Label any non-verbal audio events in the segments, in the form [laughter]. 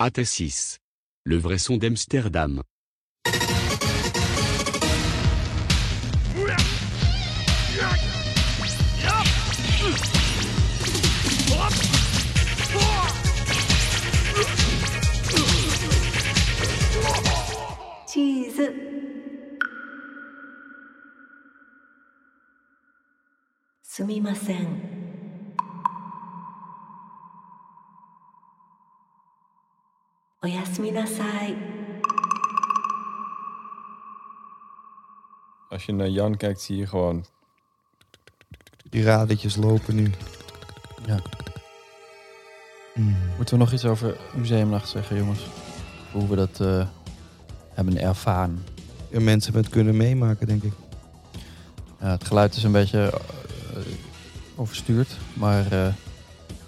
AT6. Le vrai son d'Amsterdam. おやすみなさい Als je naar Jan kijkt, zie je gewoon... Die radertjes lopen nu. Ja. Moeten we nog iets over Museumnacht zeggen, jongens? Hoe we dat eh, hebben ervaren. Ja, mensen hebben het kunnen meemaken, denk ik. Ja, het geluid is een beetje eh, overstuurd. Maar eh,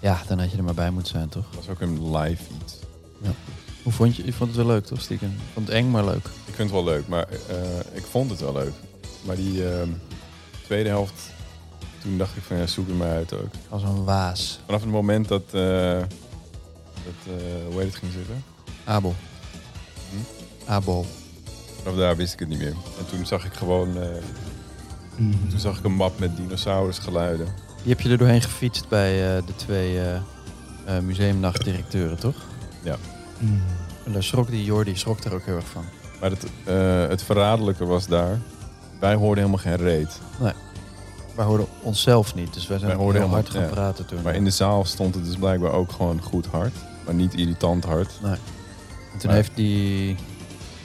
ja, dan had je er maar bij moeten zijn, toch? Dat was ook een live iets. Hoe vond je? Je vond het wel leuk, toch, stiekem? Ik vond het eng, maar leuk. Ik vind het wel leuk, maar eh, ik vond het wel leuk. Maar die ehm, tweede helft, toen dacht ik van ja, zoek er maar uit ook. Als een waas. Vanaf het moment dat, eh, dat eh, hoe heet het ging zitten, Abel. Hm? Abel. vanaf daar wist ik het niet meer. En toen zag ik gewoon, eh, toen zag ik een map met dinosaurusgeluiden. Die heb je er doorheen gefietst bij eh, de twee eh eh, museumnachtdirecteuren, toch? Ja. En daar schrok die Jordi schrok er ook heel erg van. Maar het, eh, het verraderlijke was daar, wij hoorden helemaal geen reet. Wij hoorden onszelf niet, dus wij zijn Wij heel hoorden hard helemaal- gaan ja. praten toen. Maar in de zaal stond het dus blijkbaar ook gewoon goed hard. Maar niet irritant hard. En toen Maar- heeft die,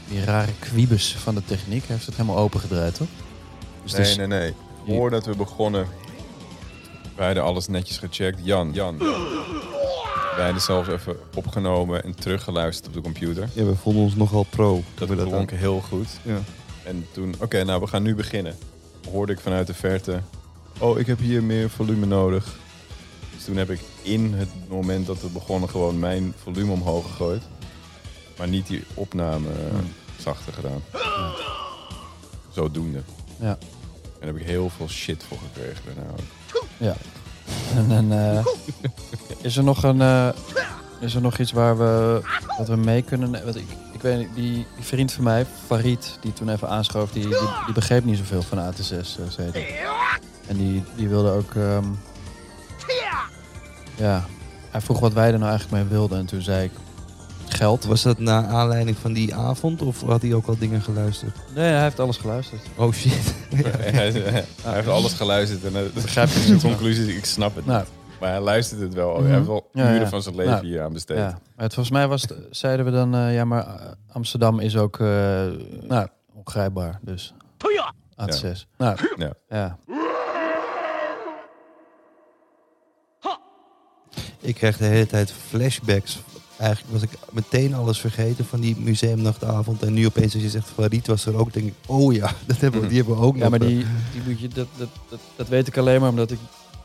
die rare kwiebus van de techniek heeft het helemaal opengedraaid, toch? Dus nee, is- nee, nee. Voordat we begonnen, wij hadden alles netjes gecheckt. Jan, Jan. Wij hadden zelf even opgenomen en teruggeluisterd op de computer. Ja, we vonden ons nogal pro. Dat we klonk heel goed. Ja. En toen, oké, nou we gaan nu beginnen. Hoorde ik vanuit de verte, oh ik heb hier meer volume nodig. Dus toen heb ik in het moment dat we begonnen gewoon mijn volume omhoog gegooid. Maar niet die opname Hmm. zachter gedaan. Zodoende. Ja. En daar heb ik heel veel shit voor gekregen daarna ook. Ja. En, en eh, [laughs] is er nog een... eh, is er nog iets waar we, dat we mee kunnen ik, ik weet niet, die, die vriend van mij, Farid, die toen even aanschoof, die, die, die begreep niet zoveel van AT6, eh, zei hij. En die, die wilde ook... ehm, ja, hij vroeg wat wij er nou eigenlijk mee wilden. En toen zei ik, geld. Was dat na aanleiding van die avond of had hij ook al dingen geluisterd? Nee, hij heeft alles geluisterd. Oh shit. [laughs] hij, hij heeft alles geluisterd en de Begrijp je de niet? conclusie is, ik snap het Nou, niet. Maar hij luistert het wel. Mhm. Hij heeft wel Ja, uren ja. van zijn leven Nou, hier aan besteed. Ja, maar het, volgens mij was het- zeiden we dan, eh, ja, maar eh, Amsterdam is ook eh, nou, ongrijpbaar. Dus AT6. Nou, Ja. ja. Ik kreeg de hele tijd flashbacks. Eigenlijk was ik meteen alles vergeten van die museumnachtavond. En nu opeens als je zegt Farid was er ook, denk ik, oh ja, [laughs] dat hebben we, die hebben we ook ja, nog. maar die, die moet je, dat, dat, dat, dat weet ik alleen maar omdat ik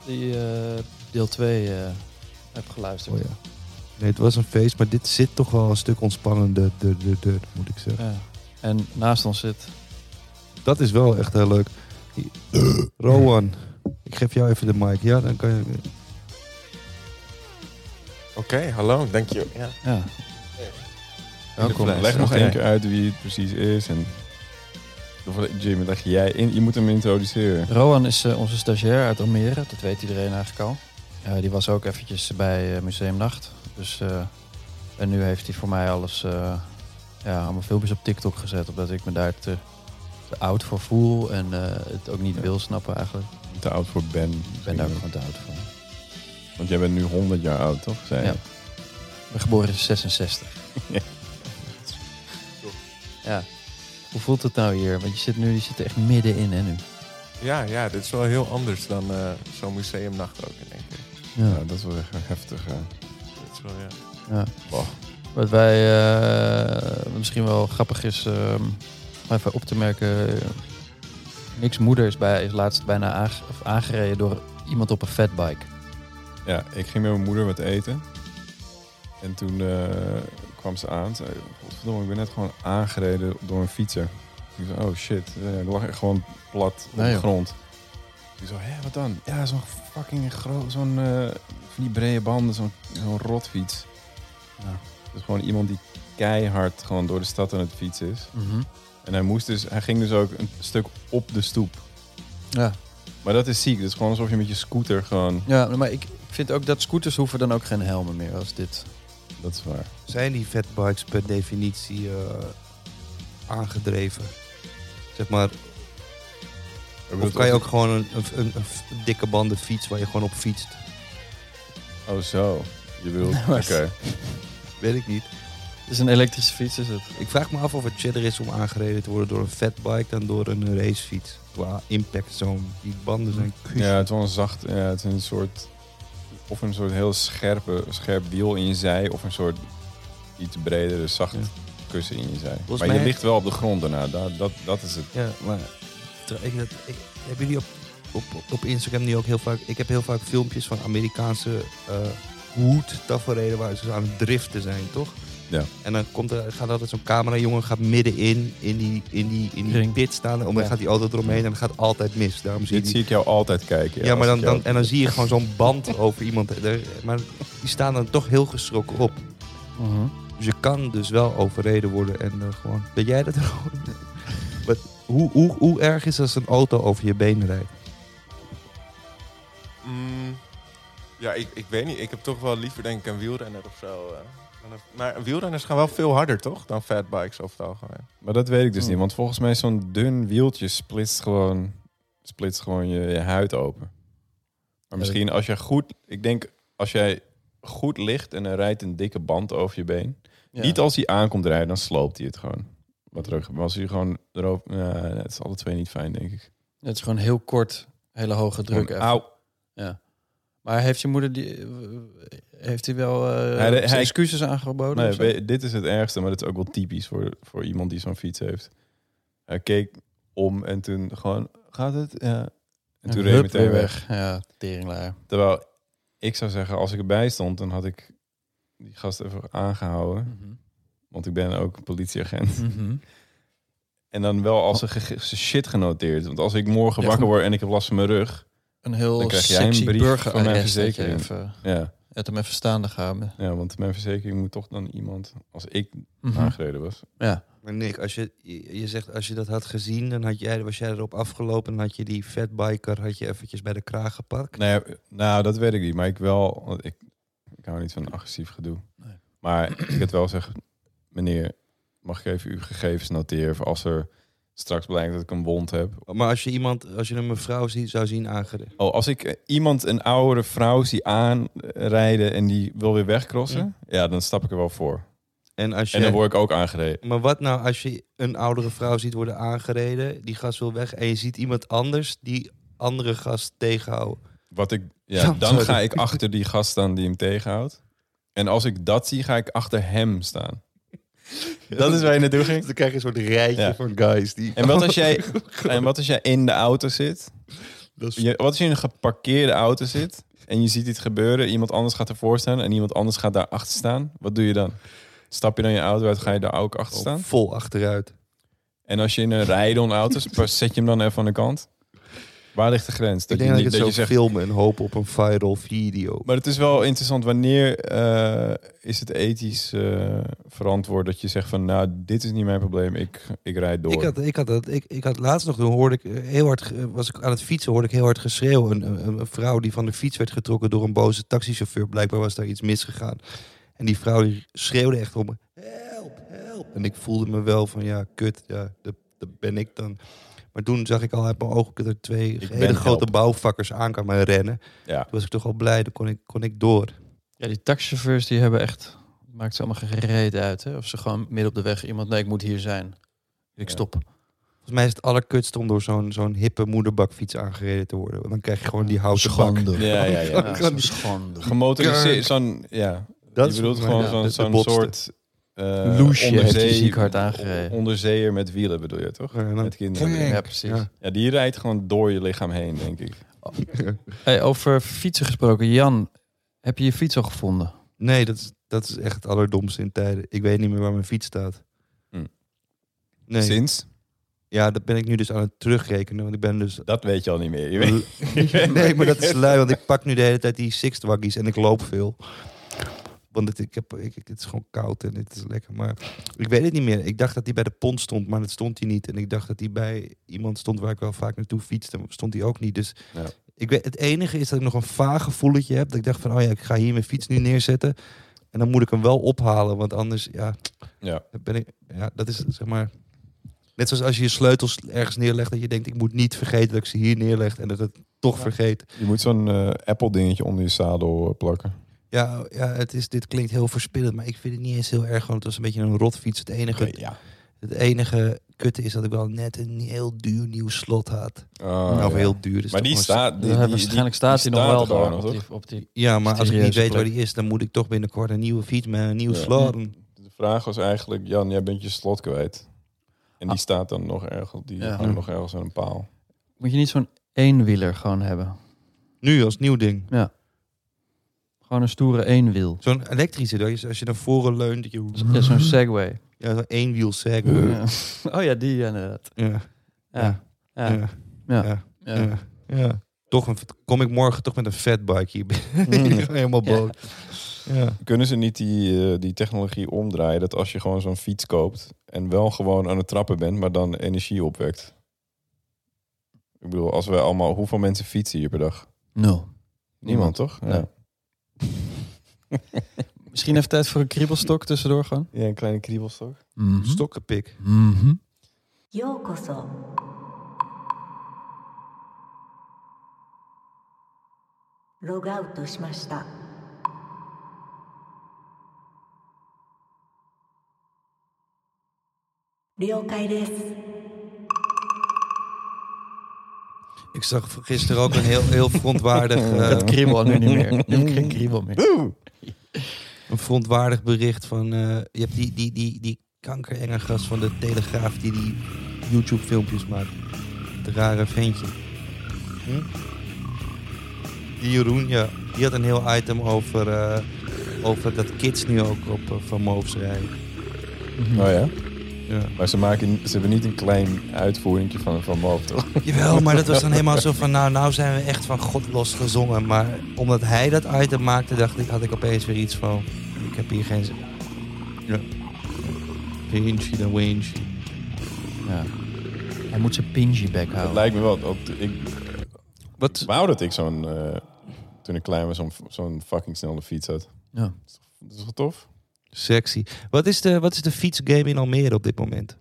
die eh, deel 2 eh, heb geluisterd. Oh ja. Nee, het was een feest, maar dit zit toch wel een stuk ontspannender, de, de, de, moet ik zeggen. Ja. En naast ons zit... Dat is wel echt heel leuk. Rowan, ik geef jou even de mic. Ja, dan kan je... Oké, hallo, dank je. Ja. Ja. Welkom. Leg nog één keer uit wie het precies is. En... Jimmy, leg jij in. Je moet hem introduceren. Rowan is eh, onze stagiair uit Almere. Dat weet iedereen eigenlijk al. Eh, die was ook eventjes bij eh, Museum Nacht. Dus eh, En nu heeft hij voor mij alles, eh, ja, allemaal filmpjes op TikTok gezet. Omdat ik me daar te, te oud voor voel en eh, het ook niet Ja. wil snappen eigenlijk. Te oud voor Ben. Ik ben daar ook gewoon te oud voor. Want jij bent nu 100 jaar oud, toch? Zei? Ja. Ik ben geboren in 66. [laughs] Ja. ja. Hoe voelt het nou hier? Want je zit nu je zit er echt middenin hè nu. Ja, ja, dit is wel heel anders dan eh, zo'n museumnacht ook in één keer. Ja. Ja, dat is wel echt heftig. ja. Dit is wel, ja. ja. Wow. Wat wij eh, misschien wel grappig is ehm, om even op te merken. eh, Niks moeder is, bij, is laatst bijna aange- of aangereden door iemand op een fatbike. Ja, ik ging met mijn moeder wat eten. En toen eh, kwam ze aan. Zei, Godverdomme, ik ben net gewoon aangereden door een fietser. Ik zei, oh shit. Ja, ik lag echt gewoon plat op Nee, de grond. Ik zo, hé, wat dan? Ja, zo'n fucking groot, zo'n eh, van die brede banden, zo'n zo'n rotfiets. Ja. Dus gewoon iemand die keihard gewoon door de stad aan het fietsen is. Mhm. En hij moest dus, hij ging dus ook een stuk op de stoep. Ja. Maar dat is ziek. Dat is gewoon alsof je met je scooter gewoon... ja, maar ik ik vind ook dat scooters hoeven dan ook geen helmen meer als dit. Dat is waar. Zijn die fatbikes per definitie eh, aangedreven? Zeg maar, of kan je ook gewoon een, een, een, een dikke banden fiets waar je gewoon op fietst? Oh, zo. Je. Maar- [laughs] Oké. Weet ik niet. Het is een elektrische fiets is het. Ik vraag me af of het chiller is om aangereden te worden door een fatbike dan door een racefiets. Qua impact zone. Die banden zijn kussen. Ja, het is wel een zacht... Ja, het is een soort... Of een soort heel scherpe, scherp wiel in je zij. Of een soort iets bredere, zacht kussen in je zij. Volgens maar je ligt wel op de grond daarna. Dat, dat, dat is het. Ja, maar ter- ik, dat, ik, hebben jullie op, op, op Instagram nu ook heel vaak... Ik heb heel vaak filmpjes van Amerikaanse eh hoed-taferelen waar ze aan het driften zijn, toch? Ja. En dan komt er, gaat altijd zo'n camerajongen gaat middenin in die, in die, in die Ring. pit staan. En dan Ja. gaat die auto eromheen en dan gaat altijd mis. Daarom zie je Dit die, zie ik jou altijd kijken. ja, maar dan, dan, en dan zie je gewoon zo'n band over iemand. Er- Maar die staan dan toch heel geschrokken op. Mhm. Dus je kan dus wel overreden worden en eh, gewoon... Ben jij dat gewoon? Wat, hoe, hoe, hoe erg is als een auto over je benen rijdt? Mm, ja, ik, ik weet niet. Ik heb toch wel liever denk ik een wielrenner of zo. eh, maar wielrenners gaan wel veel harder, toch? Dan fatbikes over het algemeen. Maar dat weet ik dus Hmm. niet. Want volgens mij zo'n dun wieltje splitst gewoon, splitst gewoon je, je huid open. Maar misschien als jij goed... Ik denk, als jij goed ligt en er rijdt een dikke band over je been... Ja. Niet als hij aankomt rijden, dan sloopt hij het gewoon. Wat terug. Maar als hij gewoon erover... Ja, het is alle twee niet fijn, denk ik. Het is gewoon heel kort, hele hoge druk. Gewoon, even. Auw. Ja. Maar heeft je moeder die. Heeft hij wel eh, Hij- excuses aangeboden? Nee, we- dit is het ergste, maar dat is ook wel typisch voor, voor iemand die zo'n fiets heeft. Hij keek om en toen gewoon, gaat het? Ja. En toen reed hij Hup, meteen weer weg. weg. Ja, teringlaar. Terwijl ik zou zeggen, als ik erbij stond, dan had ik die gast even aangehouden. Mhm. Want ik ben ook politieagent. Mhm. [laughs] En dan wel als ze shit genoteerd. Want als ik morgen Ja, wakker word en ik heb last van mijn rug. Een heel Dan krijg jij een brief van mijn verzekering. Even, Ja, het hem even staande gaan. ja, want mijn verzekering moet toch dan iemand, als ik Mhm. aangereden was. Ja. Maar Nick, als je, je zegt als je dat had gezien, dan had jij, was jij erop afgelopen en had je die fatbiker had je eventjes bij de kraag gepakt. Nee, nou, dat weet ik niet. Maar ik wel, want ik, ik hou niet van agressief gedoe. Nee. Maar ik het wel zeg, meneer, mag ik even uw gegevens noteren voor als er straks blijkt dat ik een wond heb. Maar als je iemand, als je een mevrouw zou zien aangereden. Oh, als ik eh, iemand, een oudere vrouw zie aanrijden en die wil weer wegcrossen, ja, dan stap ik er wel voor. En als je, En dan word ik ook aangereden. Maar wat nou als je een oudere vrouw ziet worden aangereden, die gast wil weg en je ziet iemand anders die andere gast tegenhouden. Wat ik, ja, Ja, dan sorry. ga ik achter die gast staan die hem tegenhoudt. En als ik dat zie, ga ik achter hem staan. [laughs] Dat is waar je naartoe ging. Dan krijg je een soort rijtje Ja. van guys die. En wat als jij, [laughs] en wat als jij in de auto zit? Dat is- Je, wat als je in een geparkeerde auto zit en je ziet iets gebeuren, iemand anders gaat ervoor staan en iemand anders gaat daar achter staan? Wat doe je dan? Stap je dan je auto uit, ga je daar ook achter staan? vol achteruit. En als je in een rijdon auto [laughs] zet je hem dan even aan de kant? Waar ligt de grens? ik denk je dat het zo je zegt, filmen en hopen op een viral video. maar het is wel interessant. Wanneer eh, is het ethisch eh, verantwoord dat je zegt van... nou, dit is niet mijn probleem, ik, ik rijd door. Ik had, ik, had dat, ik, ik had laatst nog, toen hoorde ik eh, heel hard, was ik aan het fietsen, hoorde ik heel hard geschreeuw. Een, een, een vrouw die van de fiets werd getrokken door een boze taxichauffeur. Blijkbaar was daar iets misgegaan. En die vrouw die schreeuwde echt om me, help, help. En ik voelde me wel van, ja, kut, ja, dat, dat ben ik dan. Maar toen zag ik al uit mijn ogen dat er twee Ik hele grote help. bouwvakkers aan kwamen rennen. Ja. Toen was ik toch al blij, dan kon ik, kon ik door. Ja, die taxichauffeurs die hebben echt... Maakt ze allemaal gereed uit, hè? Of ze gewoon midden op de weg iemand... Nee, ik moet hier zijn. Ik Ja. stop. Volgens mij is het allerkutst om door zo'n zo'n hippe moederbakfiets aangereden te worden. Want dan krijg je gewoon die houten bak. Ja, ja, ja. [laughs] Ja, schande. Gemotoriseerd, zo'n, ja. Dat je is bedoelt gewoon ja, zo'n soort... eh Loesje onderzee- ziek hard aangereden. Onderzeeër met wielen bedoel je toch? Ja, dan- met kinderen. Ja, precies. Ja. Ja, die rijdt gewoon door je lichaam heen, denk ik. [laughs] Hey, over fietsen gesproken. Jan, heb je je fiets al gevonden? Nee, dat is, dat is echt het allerdomste in tijden. Ik weet niet meer waar mijn fiets staat. Hm. Nee. Sinds? Ja, dat ben ik nu dus aan het terugrekenen. Want ik ben dus... Dat weet je al niet meer. Je weet, [laughs] nee, maar dat is lui. Want ik pak nu de hele tijd die Sixtwaggies en ik loop veel. Want het, ik heb, ik, het is gewoon koud en het is lekker. Maar ik weet het niet meer. Ik dacht dat hij bij de pont stond, maar dat stond hij niet. En ik dacht dat hij bij iemand stond waar ik wel vaak naartoe fietste. Stond hij ook niet. Dus Ja. ik weet, het enige is dat ik nog een vaag gevoeletje heb. Dat ik dacht van, oh ja, ik ga hier mijn fiets nu neerzetten. En dan moet ik hem wel ophalen. Want anders, ja, ja. dan ben ik, ja dat is zeg maar... Net zoals als je je sleutels ergens neerlegt. Dat je denkt, ik moet niet vergeten dat ik ze hier neerleg. En dat het toch vergeet. Je moet zo'n eh, Apple-dingetje onder je zadel eh, plakken. Ja, ja het is, dit klinkt heel verspillend, maar ik vind het niet eens heel erg. Want het was een beetje een rotfiets. Het enige, ja. het enige kutte is dat ik wel net een heel duur nieuw slot had. Oh, nou, ja. heel duur. Dus Maar die staat... Die, die, waarschijnlijk die- staat die hij nog wel nog, Op die, op die... Ja, maar als ik niet weet waar die is, dan moet ik toch binnenkort een nieuwe fiets met een nieuw Ja. slot. De vraag was eigenlijk, Jan, jij bent je slot kwijt. En die Ah. staat dan nog ergens, die Ja. hangt nog ergens aan een paal. Moet je niet zo'n eenwieler gewoon hebben? Nu als nieuw ding. Gewoon een stoere eenwiel. Zo'n elektrische, dat je, als je naar voren leunt, dat je... Ja, zo'n Segway. Ja, zo'n eenwiel segway. Ja. [laughs] Oh ja, die inderdaad. Ja. Ja. Ja. Ja. Ja. Ja. Ja. Ja. Ja. Ja. Toch een, kom ik morgen toch met een fatbike hier binnen. Mm. [laughs] Helemaal boos. Ja. Kunnen ze niet die, eh, die technologie omdraaien dat als je gewoon zo'n fiets koopt en wel gewoon aan het trappen bent, maar dan energie opwekt? Ik bedoel, als we allemaal, hoeveel mensen fietsen hier per dag? Nul. Niemand, toch? Ja. Nee. [laughs] Misschien even tijd voor een kriebelstok tussendoor gewoon. Ja, een kleine kriebelstok. Mm -hmm. Stokkenpik. Mm -hmm. Log out. Ik zag gisteren ook een heel, heel verontwaardig, [laughs] eh, Dat kriebel nu niet meer. Nu heb ik geen [laughs] kriebel meer. een verontwaardig bericht van... eh, je hebt die, die, die, die kankerenge gast van de Telegraaf die die YouTube-filmpjes maakt. Het rare ventje. Hm? Die Jeroen, ja. Die had een heel item over, eh, over dat kids nu ook op uh, Van Moofs rijden. Oh ja? Ja. Maar ze, maken, ze hebben niet een klein uitvoeringje van, van toch? [laughs] Jawel, maar dat was dan helemaal zo van... Nou, nou zijn we echt van God los gezongen. Maar omdat hij dat item maakte, dacht ik, had ik opeens weer iets van... Ik heb hier geen... zin. Ja. Pinchy dan Winchy. Ja. Hij moet zijn pingy back Het houden. lijkt me wel. Dat, ik Wat? wou dat ik zo'n, eh, toen ik klein was, zo'n zo'n fucking snelle fiets had. Ja. Dat is wel tof? Sexy. Wat is, de, wat is de fietsgame in Almere op dit moment?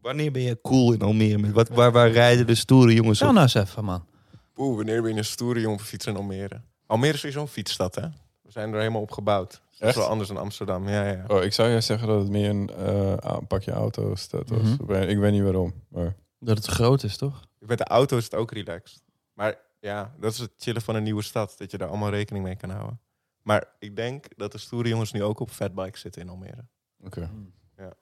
Wanneer ben je cool in Almere? Met wat, waar, waar rijden de stoere jongens op? nou eens even, man. Oeh, wanneer ben je een stoere jongen op fiets in Almere? Almere is sowieso een fietsstad, hè? We zijn er helemaal op gebouwd. Dat is Echt? wel anders dan Amsterdam. Ja, ja. Oh, ik zou juist zeggen dat het meer een eh, pakje auto staat was. Mhm. Ik weet niet waarom. Maar Dat het groot is, toch? Met de auto is het ook relaxed. Maar ja, dat is het chillen van een nieuwe stad. Dat je daar allemaal rekening mee kan houden. Maar ik denk dat de stoere jongens nu ook op fatbikes zitten in Almere. oké.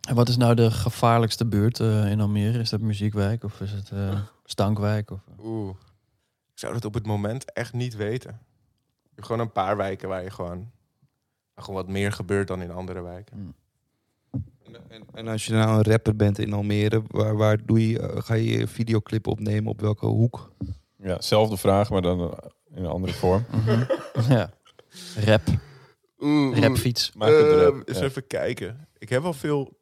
En wat is nou de gevaarlijkste buurt eh, in Almere? Is dat Muziekwijk of is het eh, [laughs] Stankwijk? Of, Oeh. Ik zou dat op het moment echt niet weten. Je hebt gewoon een paar wijken waar je gewoon, waar gewoon wat meer gebeurt dan in andere wijken. En, en, en als je nou een rapper bent in Almere, waar, waar doe je, eh, ga je je videoclip opnemen? Op welke hoek? Ja, zelfde vraag, maar dan eh, in een andere vorm. Mhm. [laughs] ja. Rap. Mm-hmm. Rapfiets. Eh, rap. Eens even kijken. Ik heb wel veel...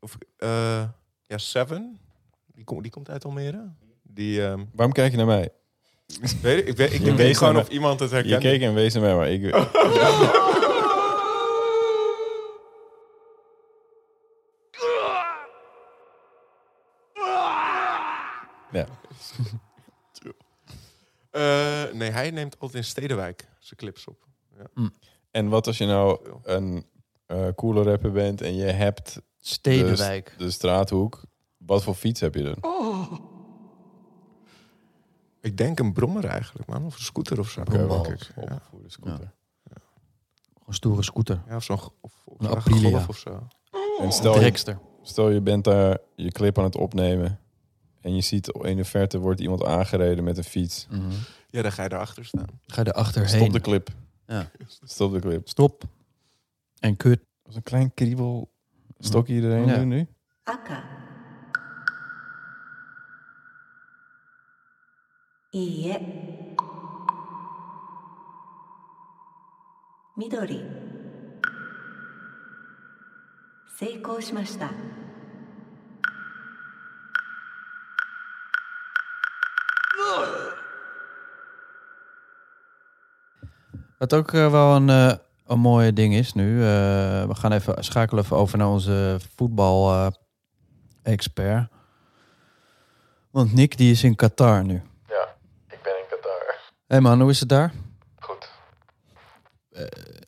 Of, eh, ja, Seven. Die, die komt uit Almere. Die, ehm, Waarom kijk je naar mij? Weet ik, weet, ik je gewoon of iemand het herkent. Je keek en wees naar mij, maar ik... Ja. [laughs] Eh, nee, hij neemt altijd in Stedenwijk zijn clips op. En wat als je nou een eh coole rapper bent en je hebt Stedenwijk. de straathoek. Wat voor fiets heb je dan? Ik denk een brommer eigenlijk, man. Of een scooter of zo. Ik. op- Ja. voor de scooter. Een stoere scooter. Ja, of zo'n g- of, of Een Aprilia. golf of zo. En stel je, stel je bent daar je clip aan het opnemen. En je ziet in de verte wordt iemand aangereden met een fiets. Mhm. Ja, dan ga je daarachter staan. Ga je erachterheen. Stop de clip. Ja. Stop de clip. Stop. En kut. Dat is een klein kriebel stokje iedereen Ja. doen nu. 赤いいえ緑成功しました Wat ook eh, wel een, eh een mooie ding is nu. eh, we gaan even schakelen even over naar onze voetbal-expert. Want Nick die is in Qatar nu. Ja, ik ben in Qatar. Hé hey man, hoe is het daar? Goed.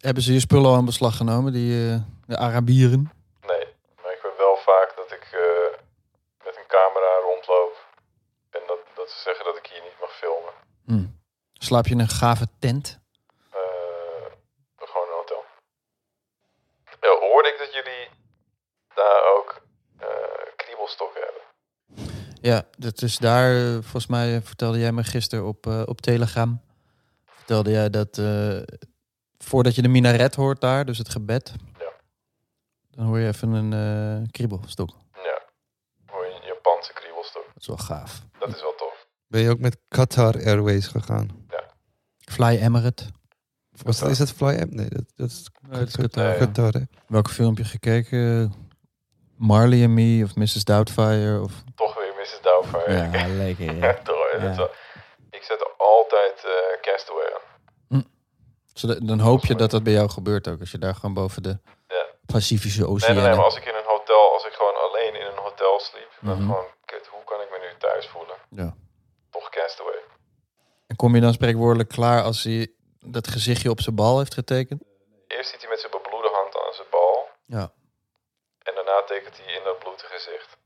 Hebben ze je spullen al in beslag genomen, die, de Arabieren? Nee, maar ik weet wel vaak dat ik met een camera rondloop. En dat, dat ze zeggen dat ik hier niet mag filmen. Hm. Slaap je in een gave tent? Eh, gewoon een hotel. Ja, hoorde ik dat jullie daar ook eh kriebelstokken hebben? Ja, dat is daar, eh, volgens mij eh, vertelde jij me gisteren op, eh, op Telegram. Vertelde jij dat eh, voordat je de minaret hoort daar, dus het gebed. Ja. Dan hoor je even een eh, kriebelstok. Ja, hoor je een Japanse kriebelstok. Dat is wel gaaf. Dat is wel tof. Ben je ook met Qatar Airways gegaan? Fly Emirate. Was dat, is dat Fly App? Nee, dat, dat is Nee, dat is Qatar. Qatar, hè? Welk filmpje gekeken? Marley and Me of Mrs. Doubtfire? Of... Ja, lekker. Ja, [laughs] wel- Ik zet altijd eh Castaway aan. Zodat- dan hoop je dat dat bij jou gebeurt ook. Als je daar gewoon boven de Ja. Pacifische Oceaan... nee, nee, maar als ik in een hotel, als ik gewoon alleen in een hotel sliep, dan Mhm. gewoon, kut, hoe kan ik me nu thuis voelen? Ja. Toch Castaway. En kom je dan spreekwoordelijk klaar als hij dat gezichtje op zijn bal heeft getekend? Eerst zit hij met zijn bebloede hand aan zijn bal. Ja. En daarna tekent hij in dat bloedige gezicht.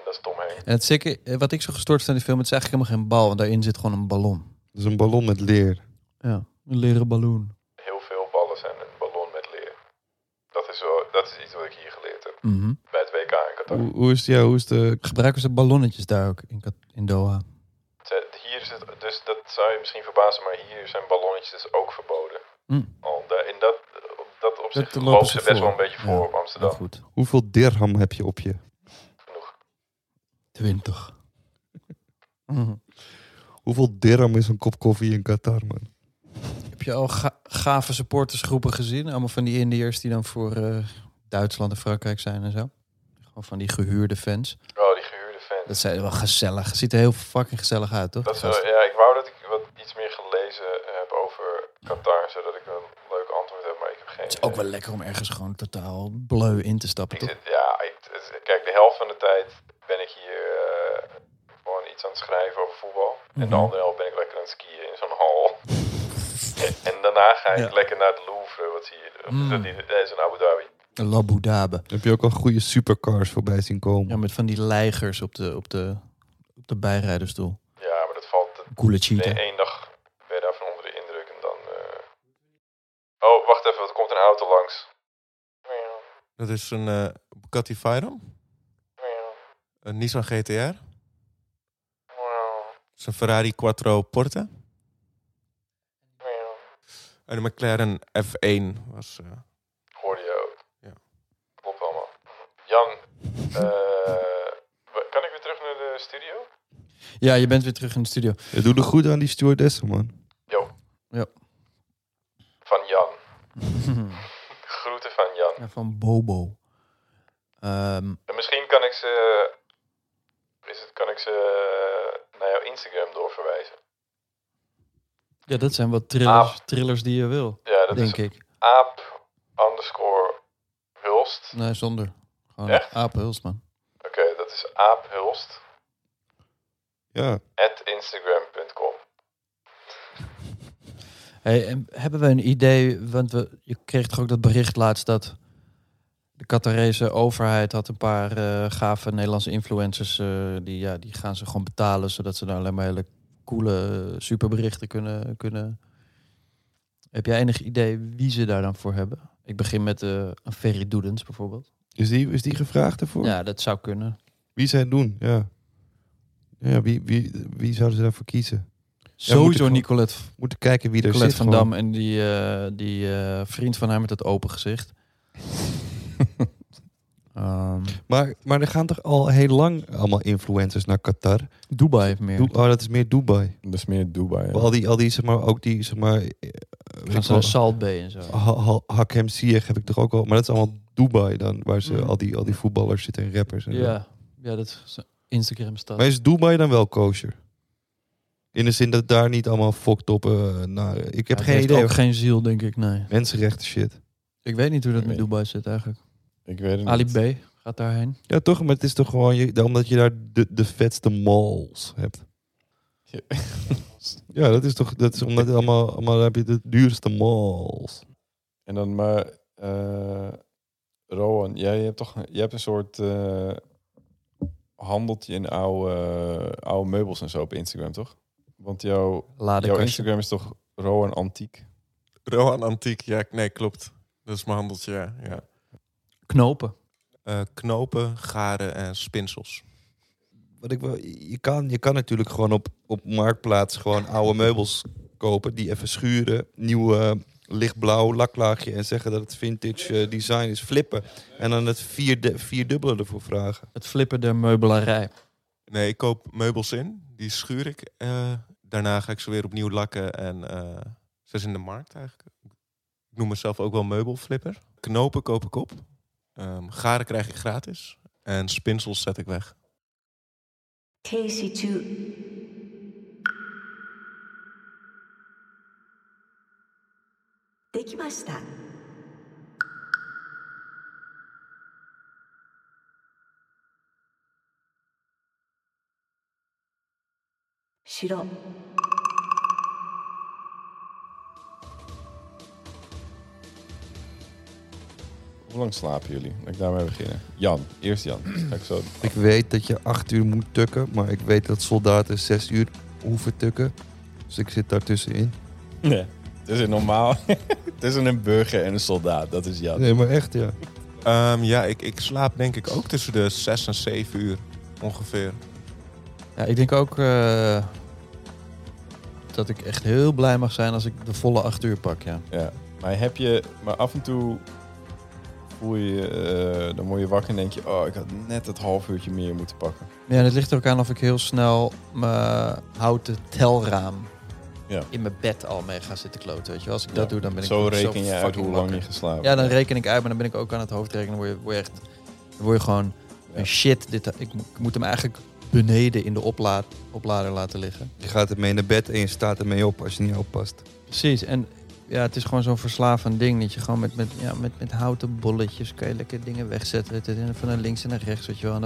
En dat is Tom Henk. En het zeker, eh, wat ik zo gestoord vind aan die film, het is eigenlijk helemaal geen bal, want daarin zit gewoon een ballon. Dat is een ballon met leer. Ja, een leren ballon. Heel veel ballen zijn een ballon met leer. Dat is, wel, dat is iets wat ik hier geleerd heb. Mhm. Bij het WK in Qatar. Hoe, hoe is het, ja, hoe is de... Gebruiken ze ballonnetjes daar ook in, in Doha? Hier is het, dus dat zou je misschien verbazen, maar hier zijn ballonnetjes dus ook verboden. Hm. Al in dat, op dat opzicht Dat lopen ze best wel een beetje voor Ja, op Amsterdam. goed. Hoeveel dirham heb je op je? Genoeg. 20. Mhm. Hoeveel dirham is een kop koffie in Qatar, man? Heb je al ga- gave supportersgroepen gezien? Allemaal van die Indiërs die dan voor eh, Duitsland en Frankrijk zijn en zo. Gewoon van die gehuurde fans. Oh, die gehuurde fans. Dat zijn wel gezellig. Het ziet er heel fucking gezellig uit, toch? Dat is Die wel, gasten? ja, ik wou dat ik wat iets meer gelezen heb over Qatar, zodat ik een leuk antwoord heb, maar ik heb geen Het is ook wel lekker om ergens gewoon totaal bleu in te stappen, Ik toch? zit, ja, ik, kijk, de helft van de tijd ben ik hier eh, gewoon iets aan het schrijven over voetbal. En de Mhm. andere helft ben ik lekker aan het skiën in zo'n hal. en, [laughs] en daarna ga ik Ja. lekker naar het Louvre, wat zie je? Mm. dat is in Abu Dhabi. Labu Dhabi. Heb je ook al goede supercars voorbij zien komen? Ja, met van die leigers op de, op de, op de bijrijderstoel. Ja, maar dat valt Coole nee, cheater. één dag ben je daarvan onder de indruk en dan... eh, Oh, wacht even, er komt een auto langs. Dat is een eh Bugatti Veyron. Een Nissan GTR. Dat is een Ferrari Quattro Porte. En de McLaren F1 was... eh, Hoorde je ook. Ja. Klopt allemaal. Jan, eh, [laughs] kan ik weer terug naar de studio? Ja, je bent weer terug in de studio. Ja, doe de goed aan die stewardessen, man. Van Jan. [laughs] Groeten van Jan. Ja, van Bobo. Ehm, En misschien kan ik ze, is het, kan ik ze naar jouw Instagram doorverwijzen. ja, dat zijn wat Aap. thrillers die je wil, Ja, dat denk is ik. aap underscore Hulst. Nee, zonder. Gewoon Echt? Aap Hulst, man. Oké, dat is aap Hulst. Ja. At Instagram.com. Hey, en hebben we een idee, want we, je kreeg toch ook dat bericht laatst dat de Qatarese overheid had een paar eh, gave Nederlandse influencers, eh, die, ja, die gaan ze gewoon betalen, zodat ze daar alleen maar hele coole eh, superberichten kunnen, kunnen. Heb jij enig idee wie ze daar dan voor hebben? Ik begin met een Ferry Doedens bijvoorbeeld. Is die, is die gevraagd ervoor? Ja, dat zou kunnen. Wie zij doen, ja. Ja, wie, wie, wie zouden ze daarvoor kiezen? Sowieso gewoon- Nicolette, Moeten kijken wie er Nicolette zit. van gewoon. Dam en die, die vriend van haar met het open gezicht. Ehm, Maar, maar er gaan toch al heel lang allemaal influencers naar Qatar? Dubai heeft meer. Oh, dat is meer Dubai. Dat is meer Dubai. ja. Al die, al die, zeg maar, ook die, zeg maar... eh, Gaan ze naar Salt Bay en zo. Ha- Ha- Hakem Ziyech heb ik toch ook al... Maar dat is allemaal Dubai dan, waar ze Mm. al, die, al die voetballers zitten en rappers. En zo. Ja, ja dat is Instagram staat. Maar is Dubai dan wel kosher? In de zin dat daar niet allemaal fokt op eh, naar... Ik heb geen idee. ook geen ziel, denk ik. Nee. Mensenrechten shit. Ik weet niet hoe dat met Dubai zit eigenlijk. Ik weet het Ali niet. B gaat daarheen. Ja, toch? Maar het is toch gewoon... Je, omdat je daar de, de vetste malls hebt. [laughs] Ja, dat is toch... Dat is omdat allemaal, allemaal heb je de duurste malls. En dan maar, eh Rowan, jij hebt toch jij hebt een soort eh, handeltje in oude, oude meubels en zo op Instagram, toch? Want jouw, jouw. Instagram is toch Rowan Antiek? Rohan Antiek, ja, nee, klopt. Dat is mijn handeltje, ja. ja. Knopen. Eh, knopen, garen en spinsels. Wat ik wel, je, kan, je kan natuurlijk gewoon op, op Marktplaats gewoon oude meubels kopen. Die even schuren. Nieuw eh, lichtblauw laklaagje. En zeggen dat het vintage eh, design is. Flippen. En dan het vierde, vierdubbele ervoor vragen. Het flippen der meubelarij. Nee, ik koop meubels in. Die schuur ik. eh, daarna ga ik ze weer opnieuw lakken en eh ze is in de markt eigenlijk. Ik noem mezelf ook wel meubelflipper. Knopen koop ik op. Um, garen krijg ik gratis en spinsels zet ik weg. KC2. Dekimashita. Shiro. Hoe lang slapen jullie? Laat ik daarmee beginnen. Jan, eerst Jan. Ga ik zo. Ik weet dat je acht uur moet tukken. Maar ik weet dat soldaten zes uur hoeven tukken. Dus ik zit daartussenin. Nee. Het is een normaal. [laughs] Tussen een burger en een soldaat. Dat is Jan. Nee, maar echt ja. Ehm, ja, ik, ik slaap denk ik ook tussen de 6 en 7 uur ongeveer. Ja, ik denk ook eh, dat ik echt heel blij mag zijn als ik de volle acht uur pak. Ja. Ja. Maar heb je. Maar af en toe voel je. eh, dan word je wakker en denk je. Oh, ik had net het half uurtje meer moeten pakken. ja, het ligt er ook aan of ik heel snel mijn houten telraam Ja. in mijn bed al mee ga zitten kloten. Weet je wel? Als ik Ja. dat doe, dan ben ik Zo reken je uit hoe lang wakker. je geslapen Ja, dan reken ik uit, maar dan ben ik ook aan het hoofdrekenen. Dan word je, word je echt, dan word je gewoon Ja. shit. Dit, ik moet hem eigenlijk beneden in de oplaad, oplader laten liggen. Je gaat ermee naar bed en je staat ermee op als je niet oppast. Precies. En ja, het is gewoon zo'n verslavend ding. Dat je gewoon met, met, ja, met, met houten bolletjes kan je lekker dingen wegzetten. Het is Van naar links en naar rechts, weet je wel. En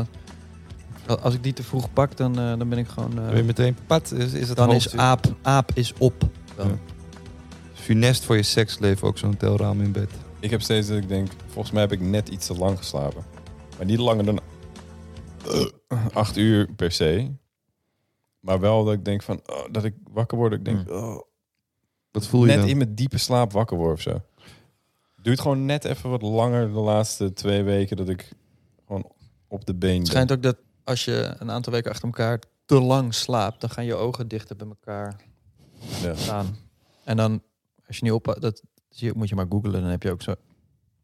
dan, als ik die te vroeg pak, dan, eh, dan ben ik gewoon... eh, Ben je meteen pat, is, is het dan is aap, aap is op. Dan. Ja. Funest voor je seksleven ook zo'n telraam in bed. Ik heb steeds dat ik denk. Volgens mij heb ik net iets te lang geslapen. Maar niet langer dan. eh, [clears throat] acht uur per se. Maar wel dat ik denk van. oh, dat ik wakker word. Ik denk. Oh, Wat voel je net dan? in mijn diepe slaap wakker word of zo. Duurt gewoon net even wat langer de laatste twee weken dat ik gewoon op de been Het ben. schijnt ook dat als je een aantal weken achter elkaar te lang slaapt, dan gaan je ogen dichter bij elkaar Ja. staan. En dan, als je niet op, dat zie je, moet je maar googlen. Dan heb je ook zo,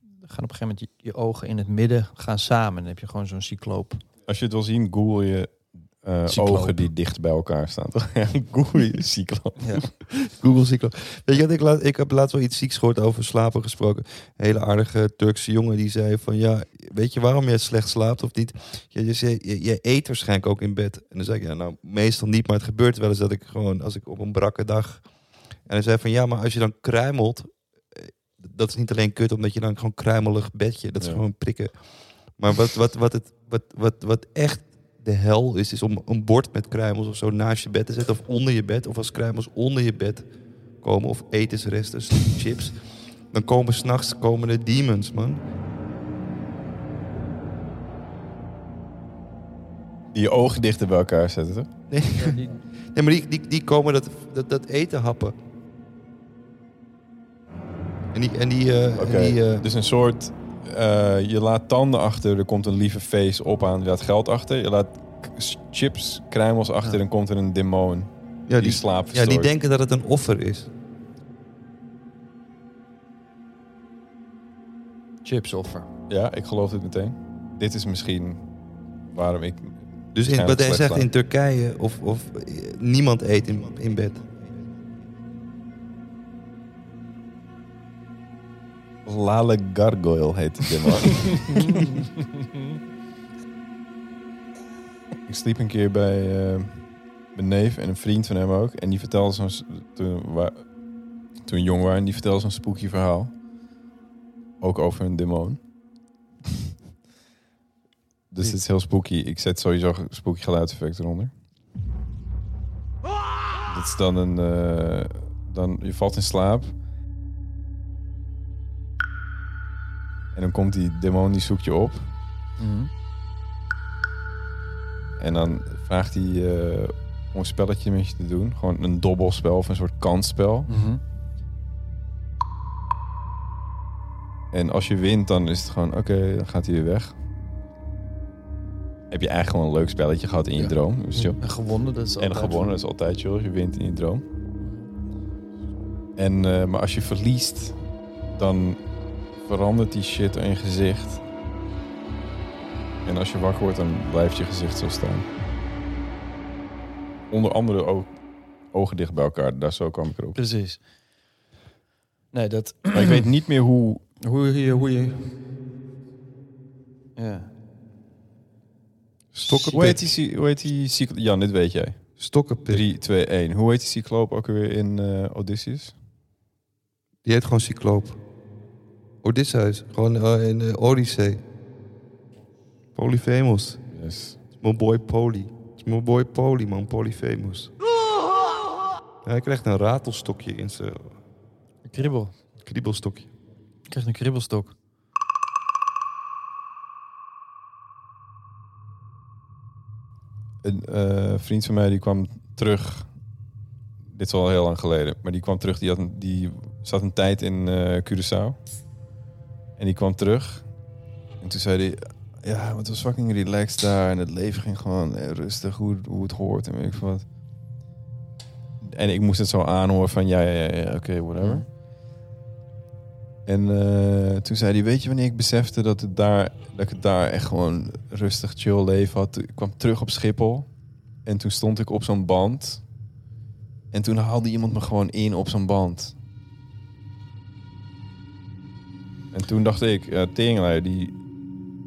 dan gaan op een gegeven moment je, je ogen in het midden gaan samen. Dan heb je gewoon zo'n cycloop. Als je het wil zien, google je eh, ogen die dicht bij elkaar staan. toch? [laughs] Ja, google cycloop. Ja. Google. Weet je wat, ik, laat, ik heb laatst wel iets zieks gehoord over slapen gesproken. Een hele aardige Turkse jongen die zei van... Ja, weet je waarom je slecht slaapt of niet? Je, je, zei, je, je eet waarschijnlijk ook in bed. En dan zei ik, ja, nou, meestal niet. Maar het gebeurt wel eens dat ik gewoon, als ik op een brakke dag... En hij zei van, ja, maar als je dan kruimelt... eh, Dat is niet alleen kut, omdat je dan gewoon kruimelig bedje... Dat is Ja. gewoon prikken. Maar wat, wat, wat, het, wat, wat, wat echt de hel is, is om een bord met kruimels of zo naast je bed te zetten. Of onder je bed. Of als kruimels onder je bed komen. Of etensresten, chips. Dan komen s'nachts komen de demons, man. Die je ogen dichter bij elkaar zetten, toch? Nee, [laughs] nee maar die, die, die komen dat, dat, dat eten happen. En die... En die, eh, en die eh, dus een soort... eh, je laat tanden achter, er komt een lieve face op aan. Je laat geld achter. Je laat chips, kruimels achter Ja. en komt er een demon. ja, die, die, slaap ja, die denken dat het een offer is. Chipsoffer. Ja, ik geloof het meteen. Dit is misschien waarom ik... Dus in, wat hij zegt in Turkije, of, of eh, niemand eet in, in bed. Lale Gargoyle heet die demon. [laughs] ik sliep een keer bij eh, mijn neef en een vriend van hem ook. En die vertelde zo'n... s- Toen, wa- toen we jong waren, die vertelde zo'n spooky verhaal. Ook over een demon. [laughs] dus het is heel spooky. Ik zet sowieso spooky geluidseffect eronder. Dat is dan een... eh, dan, je valt in slaap. En dan komt die demon, die zoekt je op. Mhm. En dan vraagt hij eh, om een spelletje met je te doen. Gewoon een dobbelspel of een soort kansspel. Mhm. En als je wint, dan is het gewoon, oké, dan gaat hij weer weg. Heb je eigenlijk gewoon een leuk spelletje gehad in je droom. Dus chill. En gewonnen, dat is En altijd gewonnen, dat is altijd chill. als Je wint in je droom. En, eh, maar als je verliest, dan verandert die shit in je gezicht. En als je wakker wordt, dan blijft je gezicht zo staan. Onder andere ook ogen dicht bij elkaar. Daar zo kwam ik erop. Precies. Nee, dat... Maar ik weet niet meer hoe... Hoe je... Hoe je ja. Hoe heet die, hoe heet die Jan, dit weet jij. Stokkenpik. 3, 2, 1. Hoe heet die cycloop ook weer in eh, Odysseus? Die heet gewoon Cycloop. Odysseus. Gewoon eh, in uh, Odyssee. Polyphemus. Yes. Mijn boy Poly. Mijn boy Poly, man. Polyphemus. Ja, hij krijgt een ratelsstokje in zijn Een kribbel. kriebelstokje. Je krijgt een kribbelstok. Een eh, vriend van mij die kwam terug. Dit is al heel lang geleden. Maar die kwam terug. Die, had een, die zat een tijd in eh Curaçao. En die kwam terug. En toen zei hij... Ja, maar het was fucking relaxed daar. En het leven ging gewoon eh, rustig. Hoe, hoe het hoort en weet ik wat. En ik moest het zo aanhoren van... Ja, ja, ja, ja oké, whatever. En eh, toen zei hij... Weet je wanneer ik besefte dat, het daar, dat ik het daar echt gewoon rustig chill leven had? Ik kwam terug op Schiphol. En toen stond ik op zo'n band. En toen haalde iemand me gewoon in op zo'n band. En toen dacht ik, ja, die,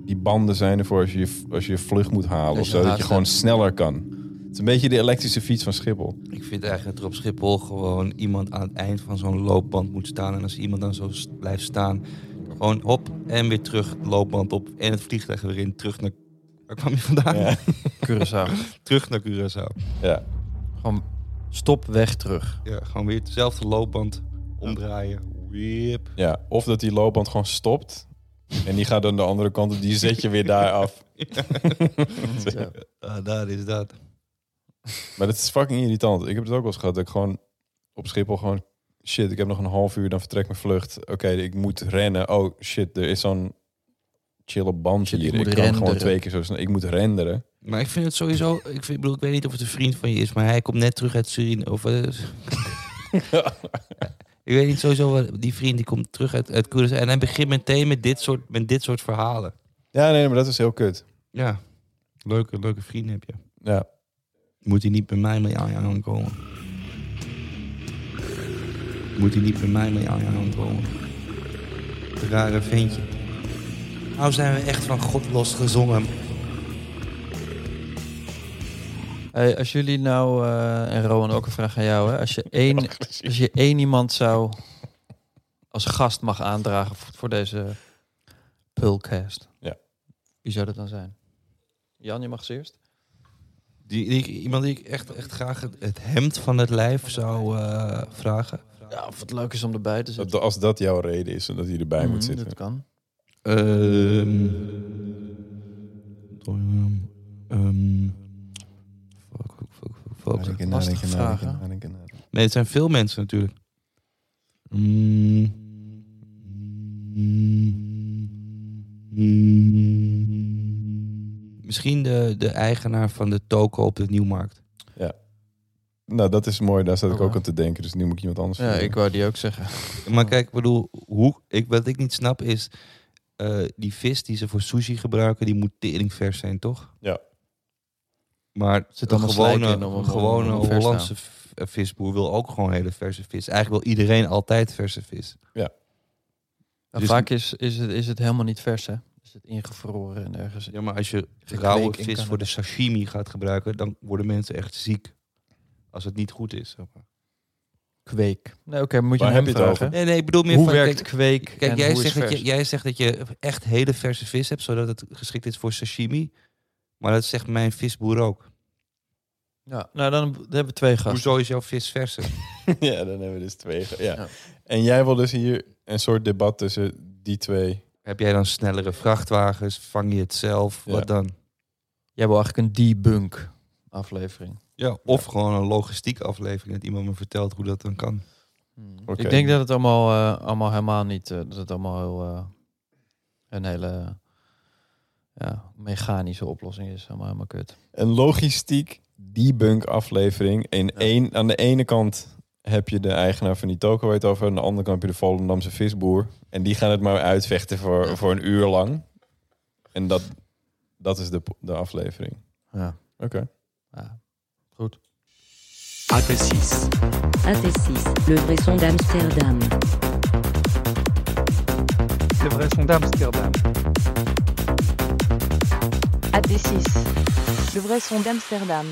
die banden zijn ervoor als je als je je vlucht moet halen. Of je zo, dat je gewoon sneller kan. Het is een beetje de elektrische fiets van Schiphol. Ik vind eigenlijk dat er op Schiphol gewoon iemand aan het eind van zo'n loopband moet staan. En als iemand dan zo blijft staan, gewoon hop en weer terug loopband op. En het vliegtuig weer in, terug naar... Waar kwam je vandaan? Ja. [laughs] Curaçao. Terug naar Curaçao. ja. Gewoon stop, weg, terug. Ja, gewoon weer dezelfde loopband omdraaien. Ja, of dat die loopband gewoon stopt. En die gaat dan de andere kant op. Die zet je weer daar af. [laughs] [laughs] Ja. Ah, daar is dat. Maar dat is fucking irritant. Ik heb het ook wel eens gehad dat ik gewoon op Schiphol gewoon... Shit, ik heb nog een half uur, dan vertrekt mijn vlucht. Oké, ik moet rennen. Oh shit, er is zo'n chille band Shit, ik hier. moet Ik, kan gewoon twee keer zo snel. Ik moet renderen. Maar ik vind het sowieso... Ik, vind, bedoel, ik weet niet of het een vriend van je is, maar hij komt net terug uit Suriname. Of, [laughs] ik weet niet sowieso... wat- Die vriend die komt terug uit, uit Curaçao. En hij begint meteen met dit soort, met dit soort verhalen. Ja, nee, maar dat is heel kut. Ja, leuke, leuke vrienden heb je. Ja. Moet hij niet bij mij mee aan aankomen? Moet hij niet bij mij mee aan? Het rare ventje. Nou zijn we echt van God los Hey, als jullie nou, eh, en Rowan ook een vraag aan jou, hè? Als je [laughs] één, als je één iemand zou als gast mag aandragen voor, deze Pulcast. Ja. Wie zou dat dan zijn? Jan, je mag ze eerst. Die, die, iemand die ik echt, echt graag het, het hemd van het lijf zou eh, vragen. Ja, of het leuk is om erbij te zitten. Als dat jouw reden is, dat hij erbij moet Mhm, zitten. Dat kan. Ehm ehm fuck, fuck. Nadenken, Lastige nadenken, vragen. nadenken, nadenken, nadenken. Nee, het zijn veel mensen natuurlijk. Mm. Misschien de, de eigenaar van de toko op de Nieuwmarkt. Nou, dat is mooi. Daar zat ik Oké. ook aan te denken. Dus nu moet ik iemand anders Ja, vinden. ik wou die ook zeggen. Maar kijk, ik bedoel, hoe, ik, wat ik niet snap is... eh, die vis die ze voor sushi gebruiken, die moet teringvers zijn, toch? Ja. Maar Zit een gewone, in om hem- gewone om Hollandse visboer wil ook gewoon hele verse vis. Eigenlijk wil iedereen altijd verse vis. Nou, Dus- vaak is, is, het, is het helemaal niet vers, hè? Is het ingevroren en ergens. Ja, maar als je rauwe vis voor de sashimi gaat gebruiken, dan worden mensen echt ziek. Als het niet goed is. zeg maar. Kweek. Nee, oké, moet je Waar hem heb je het vragen. over? Nee, nee, ik bedoel meer Hoe van... werkt kijk, kweek kijk jij, zegt dat je, jij zegt dat je echt hele verse vis hebt, zodat het geschikt is voor sashimi. Maar dat zegt mijn visboer ook. Ja, nou dan hebben we twee gasten. Hoezo is jouw vis verser? [laughs] ja, dan hebben we dus twee. Ja. Ja. En jij wil dus hier een soort debat tussen die twee. Heb jij dan snellere vrachtwagens? Vang je het zelf? Ja. Wat dan? Jij wil eigenlijk een debunk aflevering. Ja, of gewoon een logistiek aflevering dat iemand me vertelt hoe dat dan kan. Oké. Ik denk dat het allemaal, eh, allemaal helemaal niet, eh, dat het allemaal heel, eh, een hele ja, mechanische oplossing is. Helemaal, helemaal kut. Een logistiek debunk aflevering. In Ja. één, aan de ene kant heb je de eigenaar van die toko het over. Aan de andere kant heb je de Volendamse visboer. En die gaan het maar uitvechten voor, Ja. voor een uur lang. En dat, dat is de, de aflevering. Ja. Oké. ja. Goed. AT6. AT6, le vrai son d'Amsterdam. Le vrai son d'Amsterdam. AT6, le vrai son d'Amsterdam.